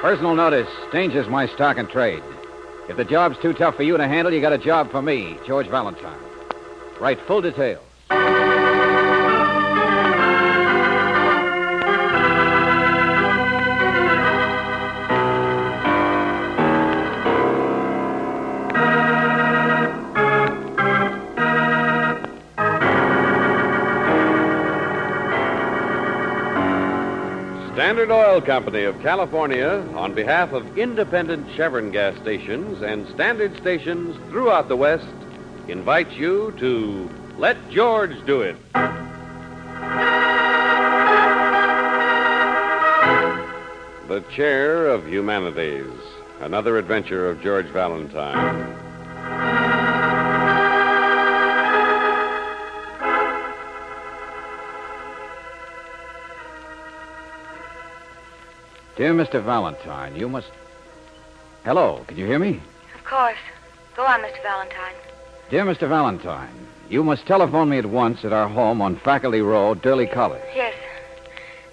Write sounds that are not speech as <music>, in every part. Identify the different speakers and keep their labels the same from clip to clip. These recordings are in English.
Speaker 1: Personal notice. Danger's my stock and trade. If the job's too tough for you to handle, you got a job for me, George Valentine. Write full details.
Speaker 2: Company of California, on behalf of independent Chevron gas stations and standard stations throughout the West, invites you to Let George Do It. The Chair of Humanities, another adventure of George Valentine.
Speaker 1: Dear Mr. Valentine, you must. Hello, can you hear me?
Speaker 3: Of course. Go on, Mr. Valentine.
Speaker 1: Dear Mr. Valentine, you must telephone me at once at our home on Faculty Road, Durley College.
Speaker 3: Yes.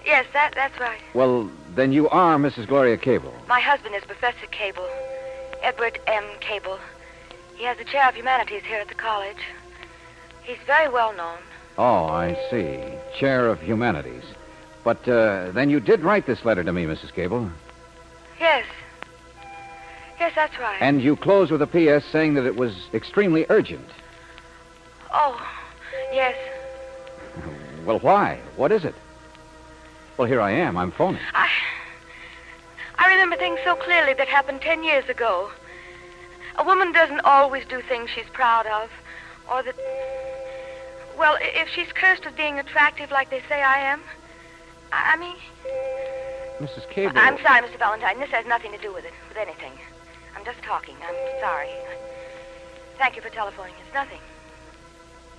Speaker 3: Yes, that, that's right.
Speaker 1: Well, then you are Mrs. Gloria Cable.
Speaker 3: My husband is Professor Cable, Edward M. Cable. He has the chair of humanities here at the college. He's very well known.
Speaker 1: Oh, I see. Chair of Humanities. But uh, then you did write this letter to me, Mrs. Cable.
Speaker 3: Yes. Yes, that's right.
Speaker 1: And you closed with a P.S. saying that it was extremely urgent.
Speaker 3: Oh, yes.
Speaker 1: Well, why? What is it? Well, here I am. I'm phoning.
Speaker 3: I. I remember things so clearly that happened ten years ago. A woman doesn't always do things she's proud of, or that. Well, if she's cursed with being attractive like they say I am. I mean.
Speaker 1: Mrs. Cable.
Speaker 3: I'm sorry, Mr. Valentine. This has nothing to do with it, with anything. I'm just talking. I'm sorry. Thank you for telephoning. It's nothing.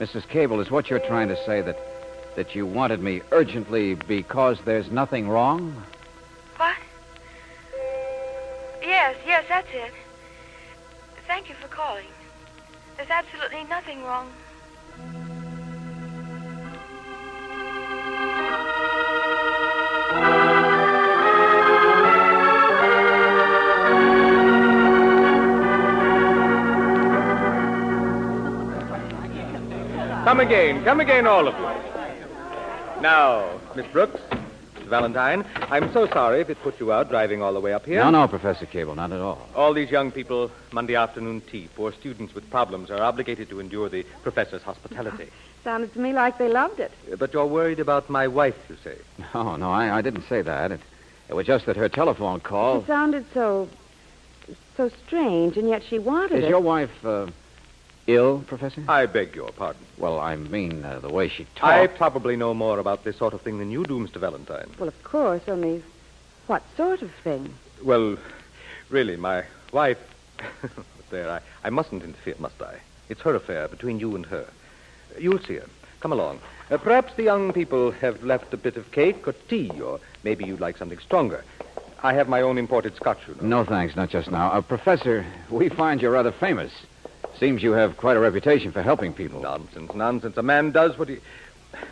Speaker 1: Mrs. Cable, is what you're trying to say that that you wanted me urgently because there's nothing wrong?
Speaker 3: What? Yes, yes, that's it. Thank you for calling. There's absolutely nothing wrong.
Speaker 4: Come again, come again, all of you. Now, Miss Brooks, Mr. Valentine, I'm so sorry if it put you out driving all the way up here.
Speaker 1: No, no, Professor Cable, not at all.
Speaker 4: All these young people, Monday afternoon tea, poor students with problems, are obligated to endure the professor's hospitality. <laughs>
Speaker 5: Sounded to me like they loved it.
Speaker 4: Uh, But you're worried about my wife, you say.
Speaker 1: No, <laughs> no, I, I didn't say that. It, it was just that her telephone call.
Speaker 5: It sounded so. so strange, and yet she wanted
Speaker 1: Is
Speaker 5: it.
Speaker 1: your wife uh, ill, Professor?
Speaker 4: I beg your pardon.
Speaker 1: Well, I mean uh, the way she
Speaker 4: talks.
Speaker 1: I
Speaker 4: probably know more about this sort of thing than you do, Mr. Valentine.
Speaker 5: Well, of course, only what sort of thing?
Speaker 4: Well, really, my wife. <laughs> there, I, I mustn't interfere, must I? It's her affair between you and her. You'll see her. Come along. Uh, perhaps the young people have left a bit of cake or tea, or maybe you'd like something stronger. I have my own imported scotch, you know.
Speaker 1: No, thanks, not just now. Uh, Professor, we find you're rather famous. Seems you have quite a reputation for helping people.
Speaker 4: Nonsense, nonsense. A man does what he.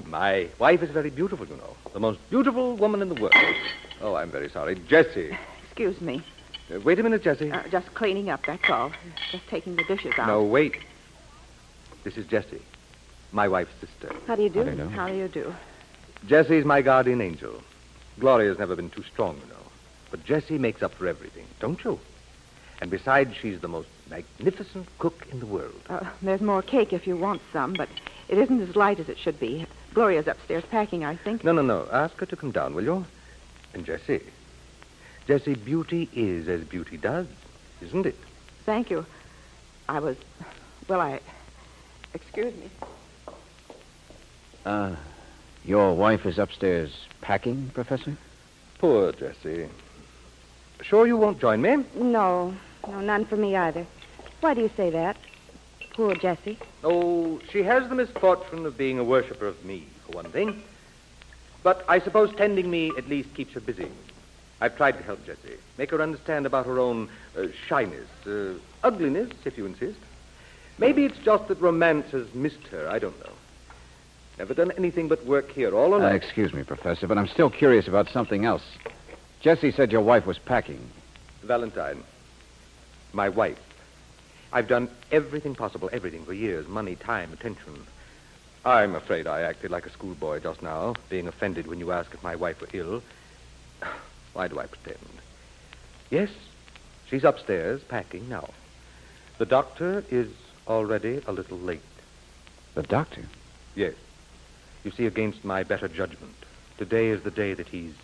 Speaker 4: My wife is very beautiful, you know. The most beautiful woman in the world. Oh, I'm very sorry. Jessie.
Speaker 5: Excuse me.
Speaker 4: Uh, wait a minute, Jessie.
Speaker 5: Uh, just cleaning up, that's all. Just taking the dishes out.
Speaker 4: no, wait. This is Jessie, my wife's sister.
Speaker 5: How do you do?
Speaker 1: How do you do?
Speaker 5: How do you do?
Speaker 4: Jessie's my guardian angel. Gloria's never been too strong, you know. But Jessie makes up for everything, don't you? And besides, she's the most magnificent cook in the world.
Speaker 5: Uh, there's more cake if you want some, but it isn't as light as it should be. Gloria's upstairs packing, I think.
Speaker 4: No, no, no. Ask her to come down, will you? And Jessie. Jessie, beauty is as beauty does, isn't it?
Speaker 5: Thank you. I was. Well, I. Excuse me.
Speaker 1: Uh, your wife is upstairs packing, Professor?
Speaker 4: Poor Jessie. Sure you won't join me?
Speaker 5: No, no, none for me either. Why do you say that? Poor Jessie.
Speaker 4: Oh, she has the misfortune of being a worshiper of me, for one thing. But I suppose tending me at least keeps her busy. I've tried to help Jessie, make her understand about her own uh, shyness, uh, ugliness, if you insist. Maybe it's just that romance has missed her. I don't know. Never done anything but work here all her
Speaker 1: Uh,
Speaker 4: life.
Speaker 1: excuse me, Professor, but I'm still curious about something else. Jessie said your wife was packing.
Speaker 4: Valentine, my wife. I've done everything possible, everything for years money, time, attention. I'm afraid I acted like a schoolboy just now, being offended when you asked if my wife were ill. <sighs> Why do I pretend? Yes, she's upstairs packing now. The doctor is already a little late.
Speaker 1: The doctor?
Speaker 4: Yes. You see, against my better judgment, today is the day that he's.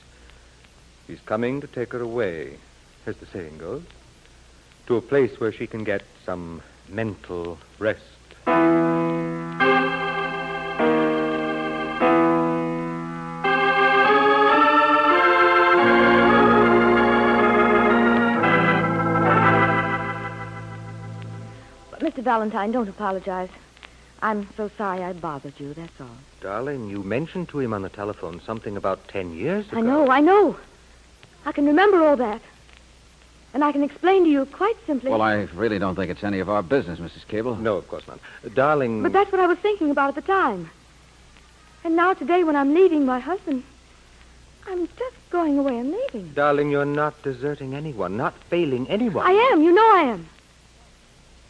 Speaker 4: He's coming to take her away, as the saying goes, to a place where she can get some mental rest.
Speaker 3: But, Mr. Valentine, don't apologize. I'm so sorry I bothered you, that's all.
Speaker 4: Darling, you mentioned to him on the telephone something about ten years ago.
Speaker 3: I know, I know. I can remember all that. And I can explain to you quite simply.
Speaker 1: Well, I really don't think it's any of our business, Mrs. Cable.
Speaker 4: No, of course not. Darling.
Speaker 3: But that's what I was thinking about at the time. And now today, when I'm leaving my husband, I'm just going away and leaving.
Speaker 4: Darling, you're not deserting anyone, not failing anyone.
Speaker 3: I am. You know I am.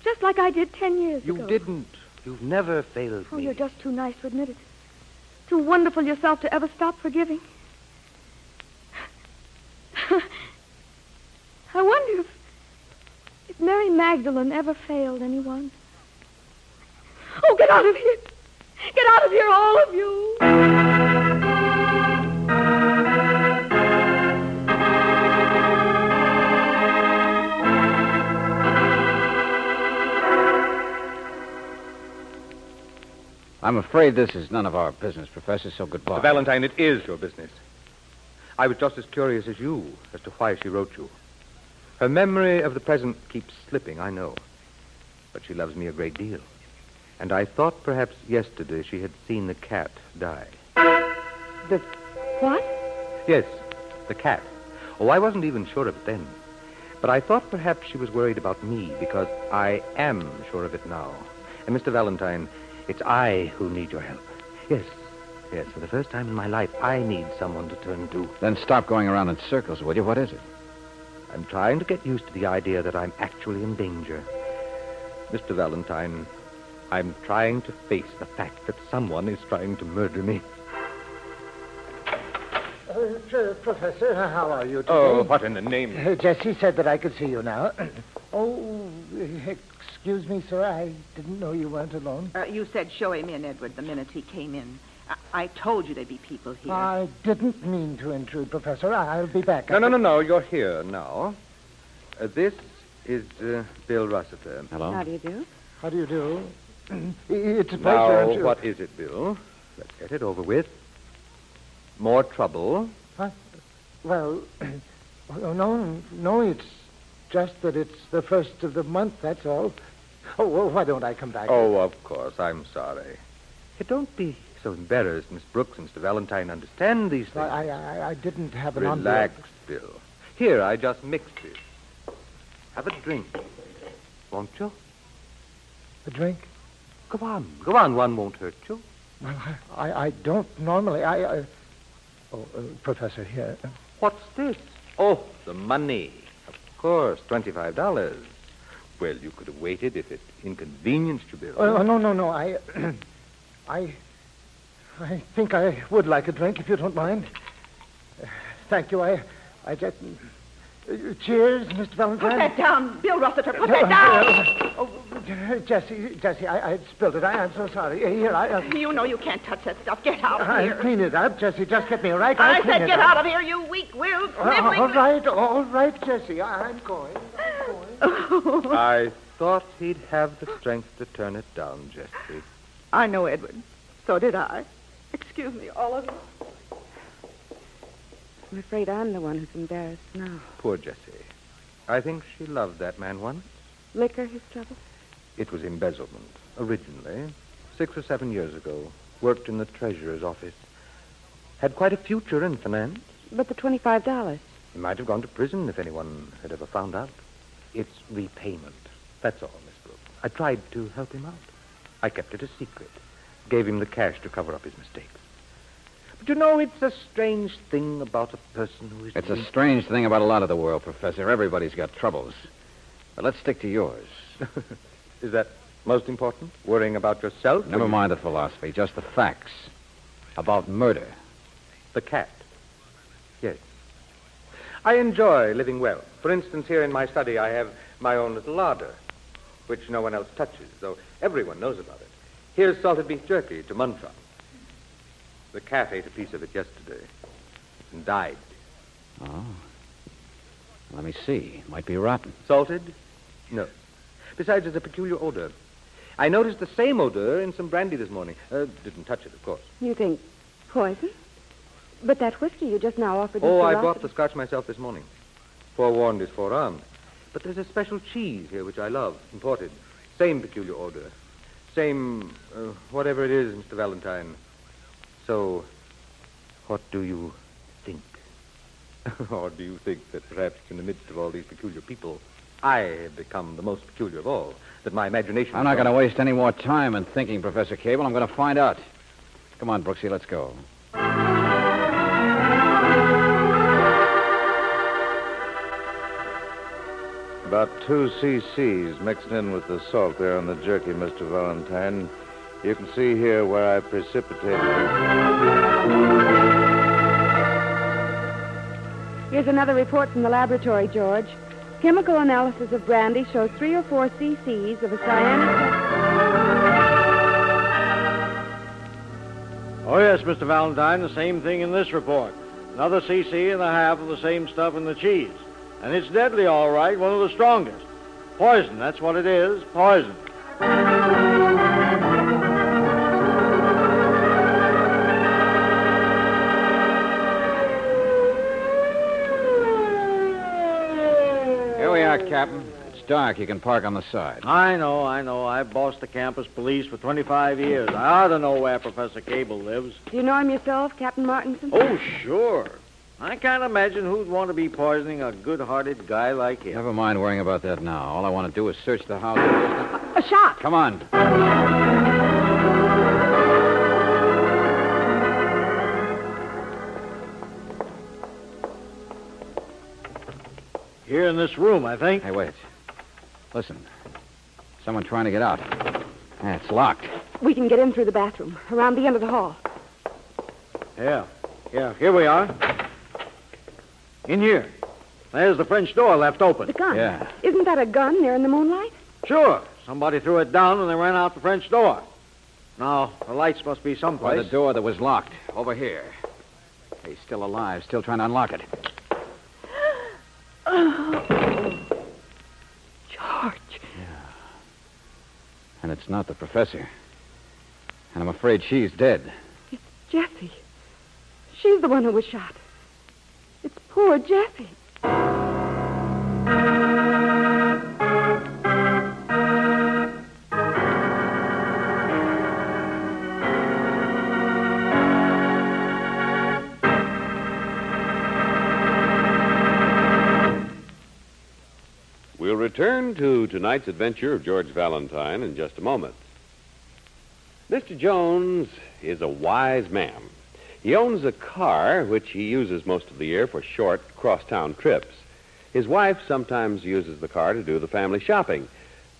Speaker 3: Just like I did ten years
Speaker 4: You
Speaker 3: ago.
Speaker 4: You didn't. You've never failed
Speaker 3: Oh,
Speaker 4: me.
Speaker 3: you're just too nice to admit it. Too wonderful yourself to ever stop forgiving. I wonder if, if Mary Magdalene ever failed anyone. Oh, get out of here. Get out of here, all of you.
Speaker 1: I'm afraid this is none of our business, Professor, so goodbye.
Speaker 4: Valentine, it is your business. I was just as curious as you as to why she wrote you. Her memory of the present keeps slipping, I know. But she loves me a great deal. And I thought perhaps yesterday she had seen the cat die.
Speaker 3: The what?
Speaker 4: Yes, the cat. Oh, I wasn't even sure of it then. But I thought perhaps she was worried about me because I am sure of it now. And Mr. Valentine, it's I who need your help. Yes, yes, for the first time in my life, I need someone to turn to.
Speaker 1: Then stop going around in circles, will you? What is it?
Speaker 4: I'm trying to get used to the idea that I'm actually in danger. Mr. Valentine, I'm trying to face the fact that someone is trying to murder me.
Speaker 6: Uh, Professor, how are you today?
Speaker 4: Oh, what in the name?
Speaker 6: Uh, Jessie said that I could see you now. <clears throat> oh, excuse me, sir. I didn't know you weren't alone.
Speaker 7: Uh, you said show him in, Edward, the minute he came in. I, I told you there'd be people here.
Speaker 6: I didn't mean to intrude, Professor. I'll be back.
Speaker 4: No, no, no, no. You're here now. Uh, this is uh, Bill Rossiter.
Speaker 1: Hello?
Speaker 7: How do you do?
Speaker 6: How do you do? <clears throat> it's a pleasure.
Speaker 4: Now,
Speaker 6: to-
Speaker 4: what is it, Bill? Let's get it over with. More trouble.
Speaker 6: Well, <clears throat> oh, no, no, it's just that it's the first of the month, that's all. Oh, well, why don't I come back?
Speaker 4: Oh, of course. I'm sorry. Hey, don't be so embarrassed, Miss Brooks and Mr. Valentine. Understand these things.
Speaker 6: I, I, I didn't have an
Speaker 4: Relax,
Speaker 6: envelope.
Speaker 4: Bill. Here, I just mixed it. Have a drink. Won't you?
Speaker 6: A drink?
Speaker 4: Go on. Go on. One won't hurt you.
Speaker 6: Well, I, I, I don't normally. I, oh, uh, Professor, here.
Speaker 4: What's this? Oh, the money. Of course, twenty-five dollars. Well, you could have waited if it inconvenienced you, Bill.
Speaker 6: Oh, no, no, no. I, <clears throat> I, I think I would like a drink if you don't mind. Uh, Thank you. I, I just. uh, cheers, Mr. Valentine.
Speaker 7: Put that down, Bill Rossiter. Put that down.
Speaker 6: Oh, Jessie, Jessie, I, I spilled it. I, I'm so sorry. Here, I, uh,
Speaker 7: You know you can't touch that stuff. Get out of here.
Speaker 6: I'll
Speaker 7: here.
Speaker 6: clean it up, Jessie. Just get me right. I'll
Speaker 7: I
Speaker 6: clean
Speaker 7: said
Speaker 6: it
Speaker 7: get
Speaker 6: up.
Speaker 7: out of here, you weak-willed,
Speaker 6: Uh,
Speaker 7: sniveling...
Speaker 6: all right, all right, Jessie. I, I'm going. I'm going.
Speaker 4: I thought he'd have the strength to turn it down, Jessie.
Speaker 7: I know, Edward. So did I. Excuse me, all of you.
Speaker 3: I'm afraid I'm the one who's embarrassed now.
Speaker 4: Poor Jessie. I think she loved that man once.
Speaker 3: Liquor, his trouble?
Speaker 4: It was embezzlement, originally. Six or seven years ago. Worked in the treasurer's office. Had quite a future in finance.
Speaker 3: But the $25.
Speaker 4: He might have gone to prison if anyone had ever found out. It's repayment. That's all, Miss Brooks. I tried to help him out. I kept it a secret. Gave him the cash to cover up his mistakes. But you know, it's a strange thing about a person who is.
Speaker 1: It's a strange thing about a lot of the world, Professor. Everybody's got troubles. But let's stick to yours. <laughs>
Speaker 4: is that most important? Worrying about yourself?
Speaker 1: Never
Speaker 4: or
Speaker 1: mind the philosophy, just the facts. About murder.
Speaker 4: The cat. Yes. I enjoy living well. For instance, here in my study, I have my own little larder, which no one else touches, though everyone knows about it. Here's salted beef jerky to munch on. The cat ate a piece of it yesterday and died.
Speaker 1: Oh. Let me see. Might be rotten.
Speaker 4: Salted? No. Besides, it's a peculiar odor. I noticed the same odor in some brandy this morning. Uh, didn't touch it, of course.
Speaker 7: You think poison? But that whiskey you just now offered.
Speaker 4: Oh, I
Speaker 7: Ross-
Speaker 4: bought the scotch myself this morning. Forewarned is forearmed. But there's a special cheese here which I love, imported. Same peculiar odor. Same, uh, whatever it is, Mr. Valentine. So, what do you think? <laughs> or do you think that perhaps in the midst of all these peculiar people, I have become the most peculiar of all? That my imagination.
Speaker 1: I'm not going to waste any more time in thinking, Professor Cable. I'm going to find out. Come on, Brooksy, let's go.
Speaker 8: About two cc's mixed in with the salt there on the jerky, Mr. Valentine. You can see here where I precipitated it.
Speaker 7: Here's another report from the laboratory, George. Chemical analysis of brandy shows three or four cc's of a cyanic.
Speaker 9: Oh, yes, Mr. Valentine, the same thing in this report. Another cc and a half of the same stuff in the cheese. And it's deadly, all right, one of the strongest. Poison, that's what it is, poison.
Speaker 1: Here we are, Captain. It's dark. You can park on the side.
Speaker 9: I know, I know. I've bossed the campus police for 25 years. I ought to know where Professor Cable lives.
Speaker 7: Do you know him yourself, Captain Martinson?
Speaker 9: Oh, sure. I can't imagine who'd want to be poisoning a good-hearted guy like him.
Speaker 1: Never mind worrying about that now. All I want to do is search the house.
Speaker 7: A shot!
Speaker 1: Come on.
Speaker 9: Here in this room, I think.
Speaker 1: Hey, wait. Listen. Someone trying to get out. Yeah, it's locked.
Speaker 7: We can get in through the bathroom, around the end of the hall.
Speaker 9: Yeah, yeah, here we are. In here. There's the French door left open.
Speaker 7: The gun.
Speaker 1: Yeah.
Speaker 7: Isn't that a gun there in the moonlight?
Speaker 9: Sure. Somebody threw it down when they ran out the French door. Now, the lights must be someplace.
Speaker 1: By the door that was locked. Over here. He's still alive, still trying to unlock it. <gasps>
Speaker 7: George. Yeah.
Speaker 1: And it's not the professor. And I'm afraid she's dead.
Speaker 7: It's Jessie. She's the one who was shot. Poor Jessie.
Speaker 2: We'll return to tonight's adventure of George Valentine in just a moment. Mr. Jones is a wise man. He owns a car which he uses most of the year for short cross-town trips. His wife sometimes uses the car to do the family shopping.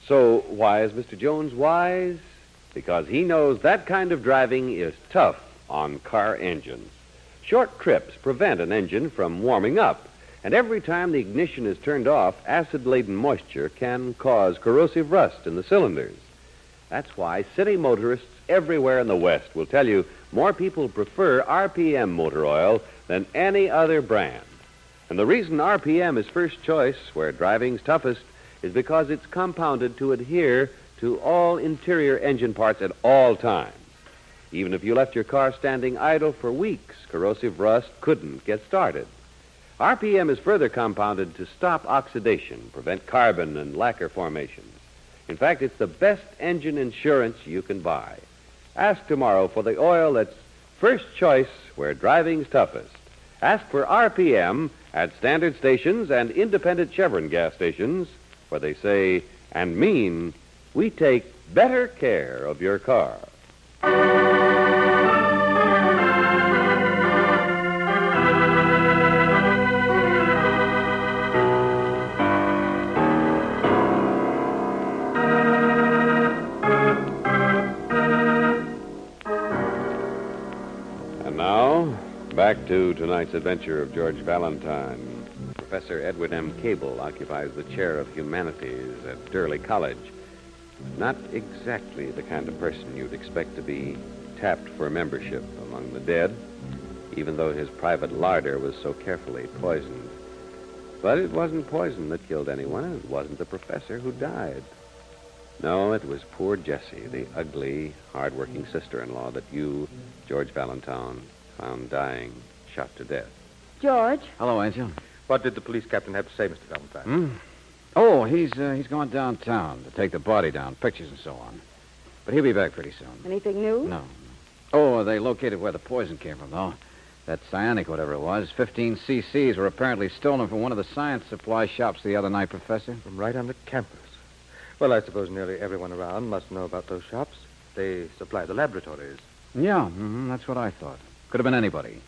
Speaker 2: So why is Mr. Jones wise? Because he knows that kind of driving is tough on car engines. Short trips prevent an engine from warming up, and every time the ignition is turned off, acid laden moisture can cause corrosive rust in the cylinders. That's why city motorists everywhere in the West will tell you more people prefer RPM motor oil than any other brand. And the reason RPM is first choice where driving's toughest is because it's compounded to adhere to all interior engine parts at all times. Even if you left your car standing idle for weeks, corrosive rust couldn't get started. RPM is further compounded to stop oxidation, prevent carbon and lacquer formations. In fact, it's the best engine insurance you can buy. Ask tomorrow for the oil that's first choice where driving's toughest. Ask for RPM at standard stations and independent Chevron gas stations where they say and mean we take better care of your car. To tonight's adventure of George Valentine. Professor Edward M. Cable occupies the chair of humanities at Durley College. Not exactly the kind of person you'd expect to be tapped for membership among the dead, even though his private larder was so carefully poisoned. But it wasn't poison that killed anyone, and it wasn't the professor who died. No, it was poor Jessie, the ugly, hard-working sister-in-law that you, George Valentine, found dying, shot to death.
Speaker 7: George,
Speaker 1: Hello, Angel.
Speaker 4: What did the police captain have to say, Mr. Valentine?
Speaker 1: Hmm? Oh, he's uh, he's gone downtown to take the body down, pictures and so on. But he'll be back pretty soon.
Speaker 7: anything new?
Speaker 1: No. Oh, they located where the poison came from, though. That cyanic, whatever it was, 15 cc's were apparently stolen from one of the science supply shops the other night, Professor.
Speaker 4: From right on the campus. Well, I suppose nearly everyone around must know about those shops. They supply the laboratories.
Speaker 1: Yeah, hmm that's what I thought. Could have been anybody.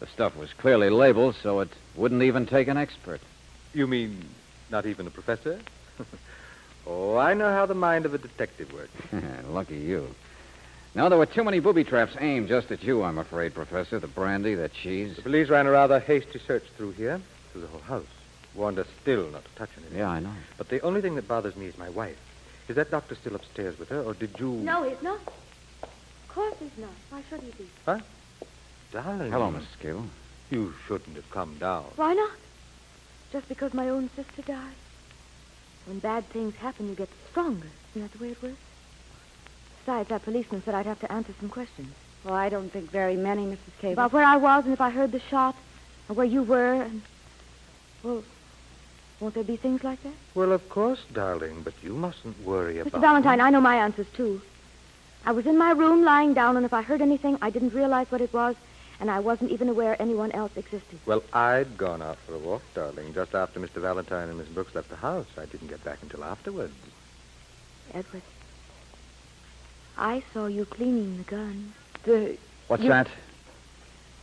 Speaker 1: The stuff was clearly labeled, so it wouldn't even take an expert.
Speaker 4: You mean not even a professor? <laughs> oh, I know how the mind of a detective works. <laughs>
Speaker 1: Lucky you. Now, there were too many booby traps aimed just at you, I'm afraid, Professor. The brandy, the cheese.
Speaker 4: The police ran a rather hasty search through here, through the whole house. Warned us still not to touch anything.
Speaker 1: Yeah, I know.
Speaker 4: But the only thing that bothers me is my wife. Is that doctor still upstairs with her, or did you...
Speaker 3: No, he's not. Of course he's not. Why should he be?
Speaker 4: Darling.
Speaker 1: Hello, Mrs. Cable.
Speaker 4: You shouldn't have come down.
Speaker 3: Why not? Just because my own sister died. When bad things happen, you get stronger. Isn't that the way it works? Besides, that policeman said I'd have to answer some questions.
Speaker 7: Well, I don't think very many, Mrs. Cable.
Speaker 3: About where I was and if I heard the shot, and where you were, and... Well, won't there be things like that?
Speaker 4: Well, of course, darling, but you mustn't worry about...
Speaker 3: Mr. Valentine, I know my answers, too. I was in my room lying down, and if I heard anything, I didn't realize what it was, and I wasn't even aware anyone else existed.
Speaker 4: Well, I'd gone out for a walk, darling, just after Mr. Valentine and Miss Brooks left the house. I didn't get back until afterwards.
Speaker 3: Edward, I saw you cleaning the gun.
Speaker 7: The,
Speaker 1: What's
Speaker 3: You-
Speaker 1: that?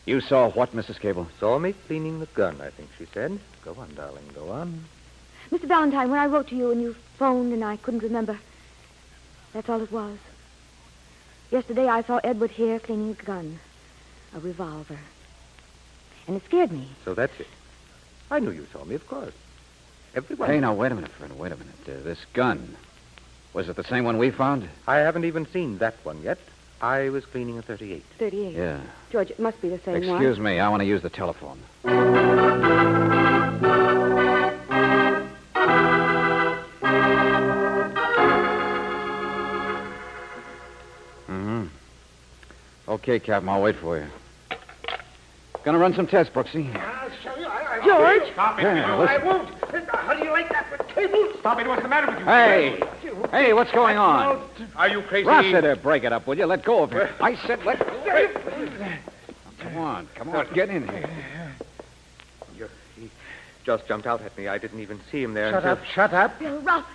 Speaker 1: You saw what, Mrs. Cable?
Speaker 4: Saw me cleaning the gun, I think she said. Go on, darling, go on.
Speaker 3: Mr. Valentine, when I wrote to you and you phoned and I couldn't remember, that's all it was. Yesterday I saw Edward here cleaning a gun, a revolver. And it scared me.
Speaker 4: So that's it. I knew you saw me, of course. Everyone.
Speaker 1: Hey, now, wait a minute, friend. Wait a minute. Uh, this gun. Was it the same one we found?
Speaker 4: I haven't even seen that one yet. I was cleaning a 38.
Speaker 7: 38.
Speaker 1: Yeah.
Speaker 7: George, it must be the same one.
Speaker 1: Excuse me. I want to use the telephone. Mm-hmm. Okay, Captain. I'll wait for you. Gonna run some tests, Brooksy.
Speaker 6: I'll show you. I, I
Speaker 7: George!
Speaker 6: Stop it.
Speaker 1: Yeah, listen.
Speaker 6: I won't. How do you like that for cable? Stop it. What's the matter with you?
Speaker 1: Hey! Hey, what's going on?
Speaker 6: Are you crazy?
Speaker 1: Rossiter, break it up, will you? Let go of him. I said let go. Come on, come on, get in here.
Speaker 4: You- He just jumped out at me. I didn't even see him there
Speaker 6: Shut
Speaker 4: until...
Speaker 6: up, shut up.
Speaker 3: Bill Rossiter.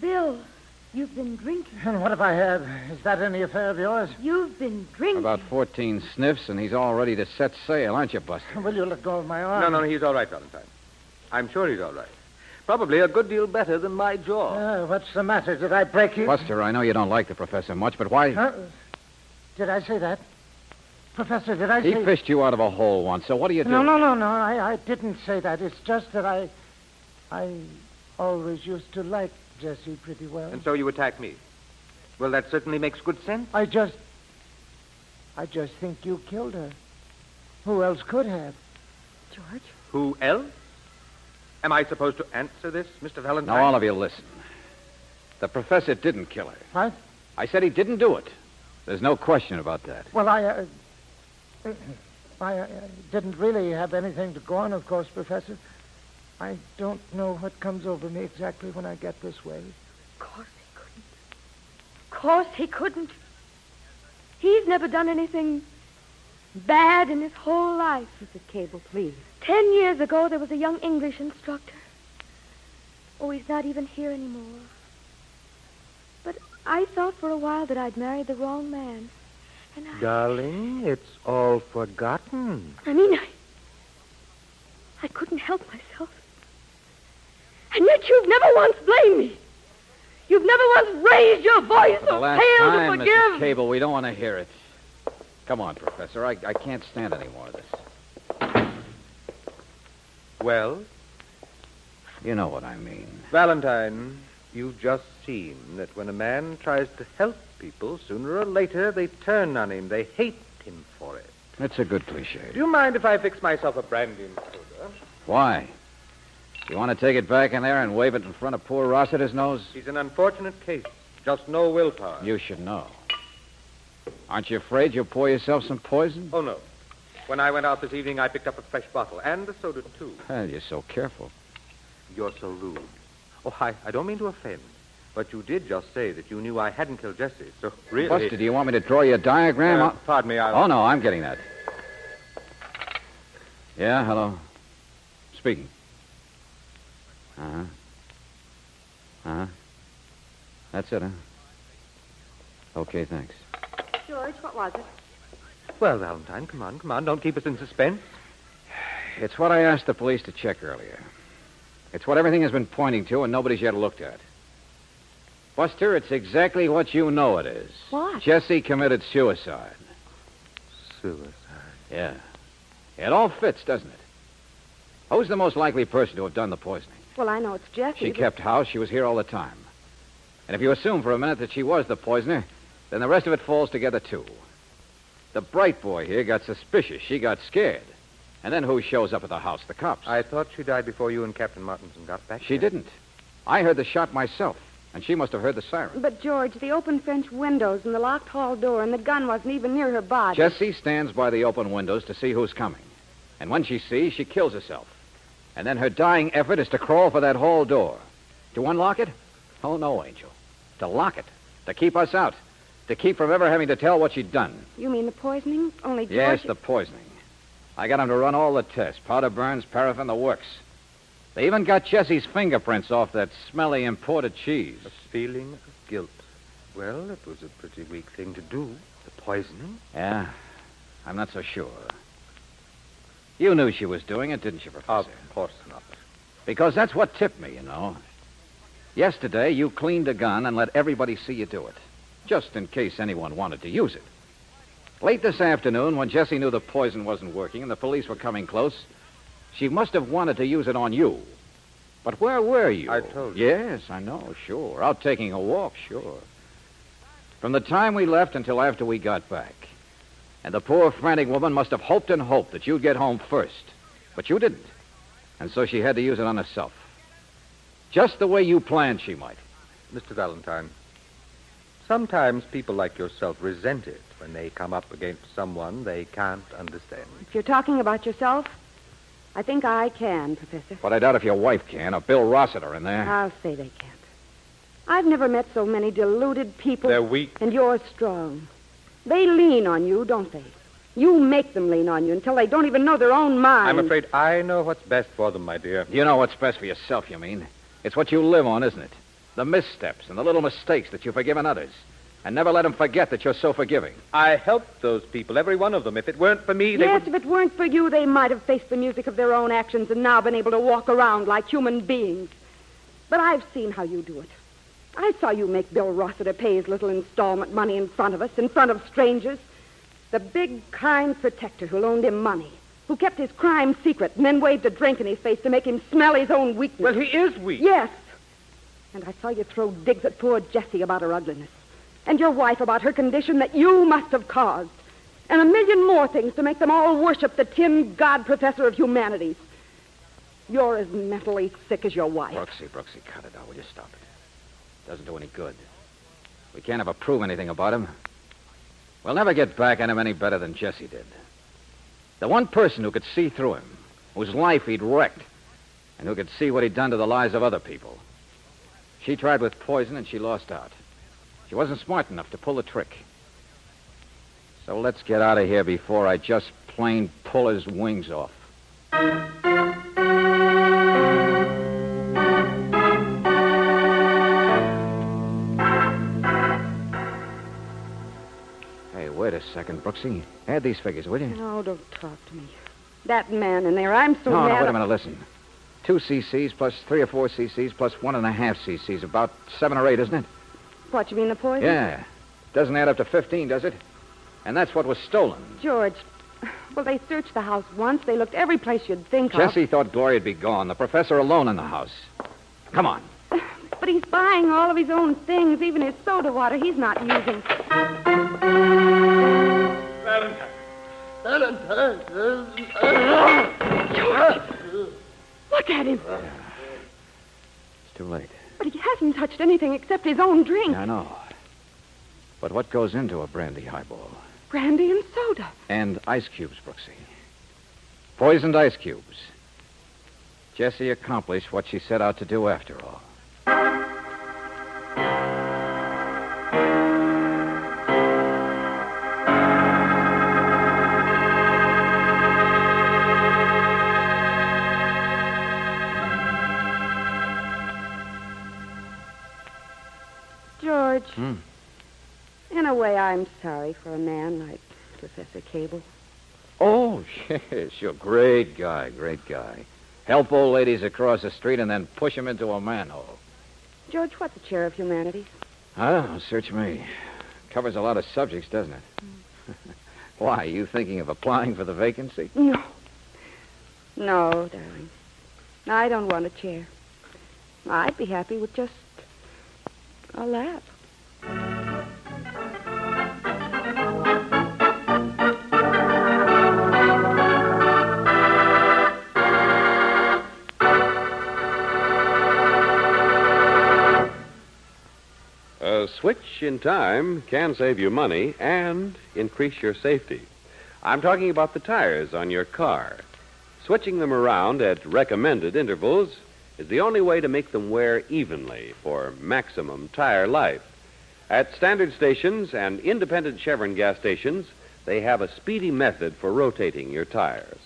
Speaker 3: Bill, you've been drinking.
Speaker 6: And what if I have? Is that any affair of yours?
Speaker 3: You've been drinking.
Speaker 1: About 14 sniffs, and he's all ready to set sail, aren't you, Buster?
Speaker 6: Will you let go of my arm?
Speaker 4: No, no, he's all right, Valentine. I'm sure he's all right. Probably a good deal better than my jaw.
Speaker 6: Uh, what's the matter? Did I break you?
Speaker 1: Buster, I know you don't like the professor much, but why?
Speaker 6: Huh? Did I say that? Professor, did I
Speaker 1: He
Speaker 6: say...
Speaker 1: He fished you out of a hole once, so what do you do?
Speaker 6: No, no, no, no. I, I didn't say that. It's just that I... I always used to like Jessie pretty well.
Speaker 4: And so you attack me. Well, that certainly makes good sense.
Speaker 6: I just... I just think you killed her. Who else could have?
Speaker 3: George?
Speaker 4: Who else? Am I supposed to answer this, Mr. Valentine?
Speaker 1: Now, all of you, listen. The professor didn't kill her.
Speaker 6: What?
Speaker 1: I said he didn't do it. There's no question about that.
Speaker 6: Well, I... Uh, I uh, didn't really have anything to go on, of course, Professor. I don't know what comes over me exactly when I get this way.
Speaker 3: Of course he couldn't. Of course he couldn't. He's never done anything bad in his whole life.
Speaker 7: Mrs. Cable, please.
Speaker 3: Ten years ago, there was a young English instructor. Oh, he's not even here anymore. But I thought for a while that I'd married the wrong man. And I...
Speaker 4: Darling, it's all forgotten.
Speaker 3: I mean, I... I couldn't help myself. And yet you've never once blamed me. You've never once raised your voice
Speaker 1: For the
Speaker 3: or
Speaker 1: last
Speaker 3: failed
Speaker 1: time,
Speaker 3: to forgive.
Speaker 1: Mrs. Cable, we don't want to hear it. Come on, Professor. I, I can't stand any more of this.
Speaker 4: Well,
Speaker 1: You know what I mean.
Speaker 4: Valentine, you've just seen that when a man tries to help people, sooner or later they turn on him. They hate him for it.
Speaker 1: That's a good cliche.
Speaker 4: Do you mind if I fix myself a brandy and soda?
Speaker 1: Why? You want to take it back in there and wave it in front of poor Rossiter's nose?
Speaker 4: He's an unfortunate case. Just no willpower.
Speaker 1: You should know. Aren't you afraid you'll pour yourself some poison?
Speaker 4: Oh, no. When I went out this evening, I picked up a fresh bottle, and a soda, too.
Speaker 1: Well, you're so careful.
Speaker 4: You're so rude. Oh, I, I don't mean to offend, but you did just say that you knew I hadn't killed Jessie, so really...
Speaker 1: Buster, do you want me to draw you a diagram?
Speaker 4: Uh, pardon me, I'll...
Speaker 1: Oh, no, I'm getting that. Yeah, hello. Speaking. Uh huh. Uh huh. That's it, huh? Okay, thanks.
Speaker 7: George, what was it?
Speaker 4: Well, Valentine, come on, come on. Don't keep us in suspense.
Speaker 1: It's what I asked the police to check earlier. It's what everything has been pointing to, and nobody's yet looked at. Buster, it's exactly what you know it is.
Speaker 7: What?
Speaker 1: Jessie committed suicide.
Speaker 4: Suicide.
Speaker 1: Yeah. It all fits, doesn't it? Who's the most likely person to have done the poisoning?
Speaker 7: Well, I know it's Jessie.
Speaker 1: She
Speaker 7: but-
Speaker 1: kept house. She was here all the time. And if you assume for a minute that she was the poisoner, then the rest of it falls together, too. The bright boy here got suspicious. She got scared. And then who shows up at the house? The cops.
Speaker 4: I thought she died before you and Captain Martinson got back.
Speaker 1: She
Speaker 4: there.
Speaker 1: didn't. I heard the shot myself, and she must have heard the siren.
Speaker 7: But, George, the open French windows and the locked hall door and the gun wasn't even near her body.
Speaker 1: Jessie stands by the open windows to see who's coming. And when she sees, she kills herself. And then her dying effort is to crawl for that hall door. To unlock it? Oh, no, Angel. To lock it. To keep us out. To keep from ever having to tell what she'd done.
Speaker 7: You mean the poisoning? Only George...
Speaker 1: Yes, the poisoning. I got 'em to run all the tests powder burns, paraffin, the works. They even got Jessie's fingerprints off that smelly imported cheese.
Speaker 4: A feeling of guilt. Well, it was a pretty weak thing to do. The poisoning.
Speaker 1: Yeah, I'm not so sure. You knew she was doing it, didn't you, Professor?
Speaker 4: Of course not.
Speaker 1: Because that's what tipped me, you know. Yesterday, you cleaned a gun and let everybody see you do it, just in case anyone wanted to use it. Late this afternoon, when Jessie knew the poison wasn't working and the police were coming close, she must have wanted to use it on you. But where were you?
Speaker 4: I told you.
Speaker 1: Yes, I know, sure. Out taking a walk, sure. From the time we left until after we got back. And the poor frantic woman must have hoped and hoped that you'd get home first. But you didn't. And so she had to use it on herself. Just the way you planned she might.
Speaker 4: Mr. Valentine, sometimes people like yourself resent it when they come up against someone they can't understand.
Speaker 7: If you're talking about yourself, I think I can, Professor.
Speaker 1: But I doubt if your wife can, or Bill Rossiter in there.
Speaker 7: I'll say they can't. I've never met so many deluded people.
Speaker 4: They're weak.
Speaker 7: And you're strong. They lean on you, don't they? You make them lean on you until they don't even know their own mind.
Speaker 4: I'm afraid I know what's best for them, my dear.
Speaker 1: You know what's best for yourself, you mean? It's what you live on, isn't it? The missteps and the little mistakes that you've forgiven others. And never let them forget that you're so forgiving.
Speaker 4: I helped those people, every one of them. If it weren't for me, they
Speaker 7: Yes,
Speaker 4: would...
Speaker 7: if it weren't for you, they might have faced the music of their own actions and now been able to walk around like human beings. But I've seen how you do it. I saw you make Bill Rossiter pay his little installment money in front of us, in front of strangers. The big, kind protector who loaned him money, who kept his crime secret and then waved a drink in his face to make him smell his own weakness.
Speaker 4: Well, he is weak.
Speaker 7: Yes. And I saw you throw digs at poor Jessie about her ugliness. And your wife about her condition that you must have caused. And a million more things to make them all worship the tin god professor of humanities. You're as mentally sick as your wife.
Speaker 1: Brooksy, Brooksy, cut it out. Will you stop it? Doesn't do any good. We can't ever prove anything about him. We'll never get back at him any better than Jessie did. The one person who could see through him, whose life he'd wrecked, and who could see what he'd done to the lives of other people. She tried with poison and she lost out. She wasn't smart enough to pull the trick. So let's get out of here before I just plain pull his wings off. Wait a second, Brooksy. Add these figures, will you?
Speaker 7: No, don't talk to me. That man in there, I'm so
Speaker 1: no,
Speaker 7: mad.
Speaker 1: no, wait a minute, listen. Two cc's plus three or four cc's plus one and a half cc's. About seven or eight, isn't it?
Speaker 7: What, you mean the poison?
Speaker 1: Yeah. Doesn't add up to 15, does it? And that's what was stolen.
Speaker 7: George, well, they searched the house once. They looked every place you'd think
Speaker 1: of. Jessie thought Gloria'd be gone. The professor alone in the house. Come on. <sighs>
Speaker 7: But he's buying all of his own things, even his soda water he's not using.
Speaker 6: Valentine. Valentine.
Speaker 7: Look at him.
Speaker 1: It's too late.
Speaker 7: But he hasn't touched anything except his own drink.
Speaker 1: I know. But what goes into a brandy highball?
Speaker 7: Brandy and soda.
Speaker 1: And ice cubes, Brooksy. Poisoned ice cubes. Jessie accomplished what she set out to do after all. Hmm.
Speaker 7: in a way, I'm sorry for a man like Professor Cable.
Speaker 1: Oh, <laughs> yes. You're a great guy, great guy. Help old ladies across the street and then push them into a manhole.
Speaker 7: George, what's a chair of humanities?
Speaker 1: I. Search me. Covers a lot of subjects, doesn't it? <laughs> Why, you thinking of applying for the vacancy?
Speaker 7: No. No, darling. I don't want a chair. I'd be happy with just a lap.
Speaker 2: Switch in time can save you money and increase your safety. I'm talking about the tires on your car. Switching them around at recommended intervals is the only way to make them wear evenly for maximum tire life. At standard stations and independent Chevron gas stations, they have a speedy method for rotating your tires.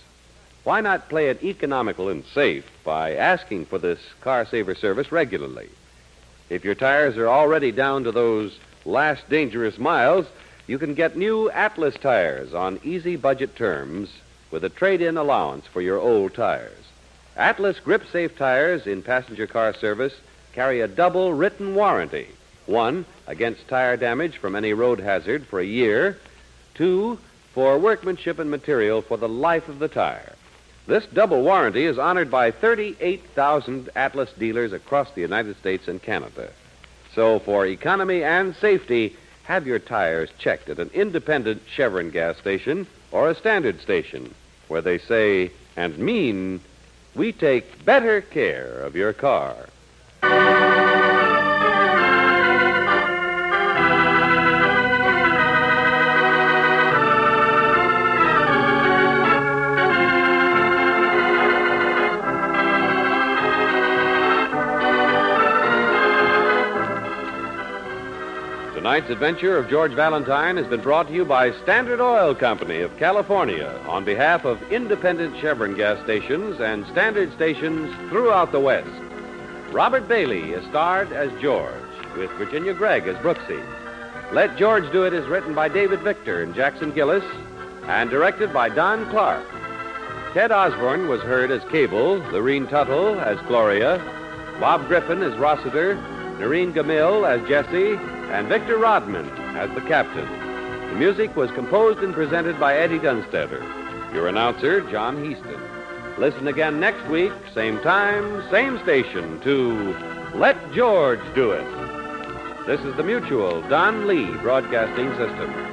Speaker 2: Why not play it economical and safe by asking for this car saver service regularly? If your tires are already down to those last dangerous miles, you can get new Atlas tires on easy budget terms with a trade in allowance for your old tires. Atlas Grip Safe tires in passenger car service carry a double written warranty one, against tire damage from any road hazard for a year, two, for workmanship and material for the life of the tire. This double warranty is honored by 38,000 Atlas dealers across the United States and Canada. So, for economy and safety, have your tires checked at an independent Chevron gas station or a standard station where they say and mean, we take better care of your car. Tonight's adventure of George Valentine has been brought to you by Standard Oil Company of California on behalf of independent Chevron gas stations and standard stations throughout the West. Robert Bailey is starred as George, with Virginia Gregg as Brooksy. Let George Do It is written by David Victor and Jackson Gillis and directed by Don Clark. Ted Osborne was heard as Cable, Lorene Tuttle as Gloria, Bob Griffin as Rossiter, Noreen Gammill as Jessie, and Victor Rodman as the captain. The music was composed and presented by Eddie Dunstedter. Your announcer, John Heistand. Listen again next week, same time, same station, to Let George Do It. This is the Mutual Don Lee Broadcasting System.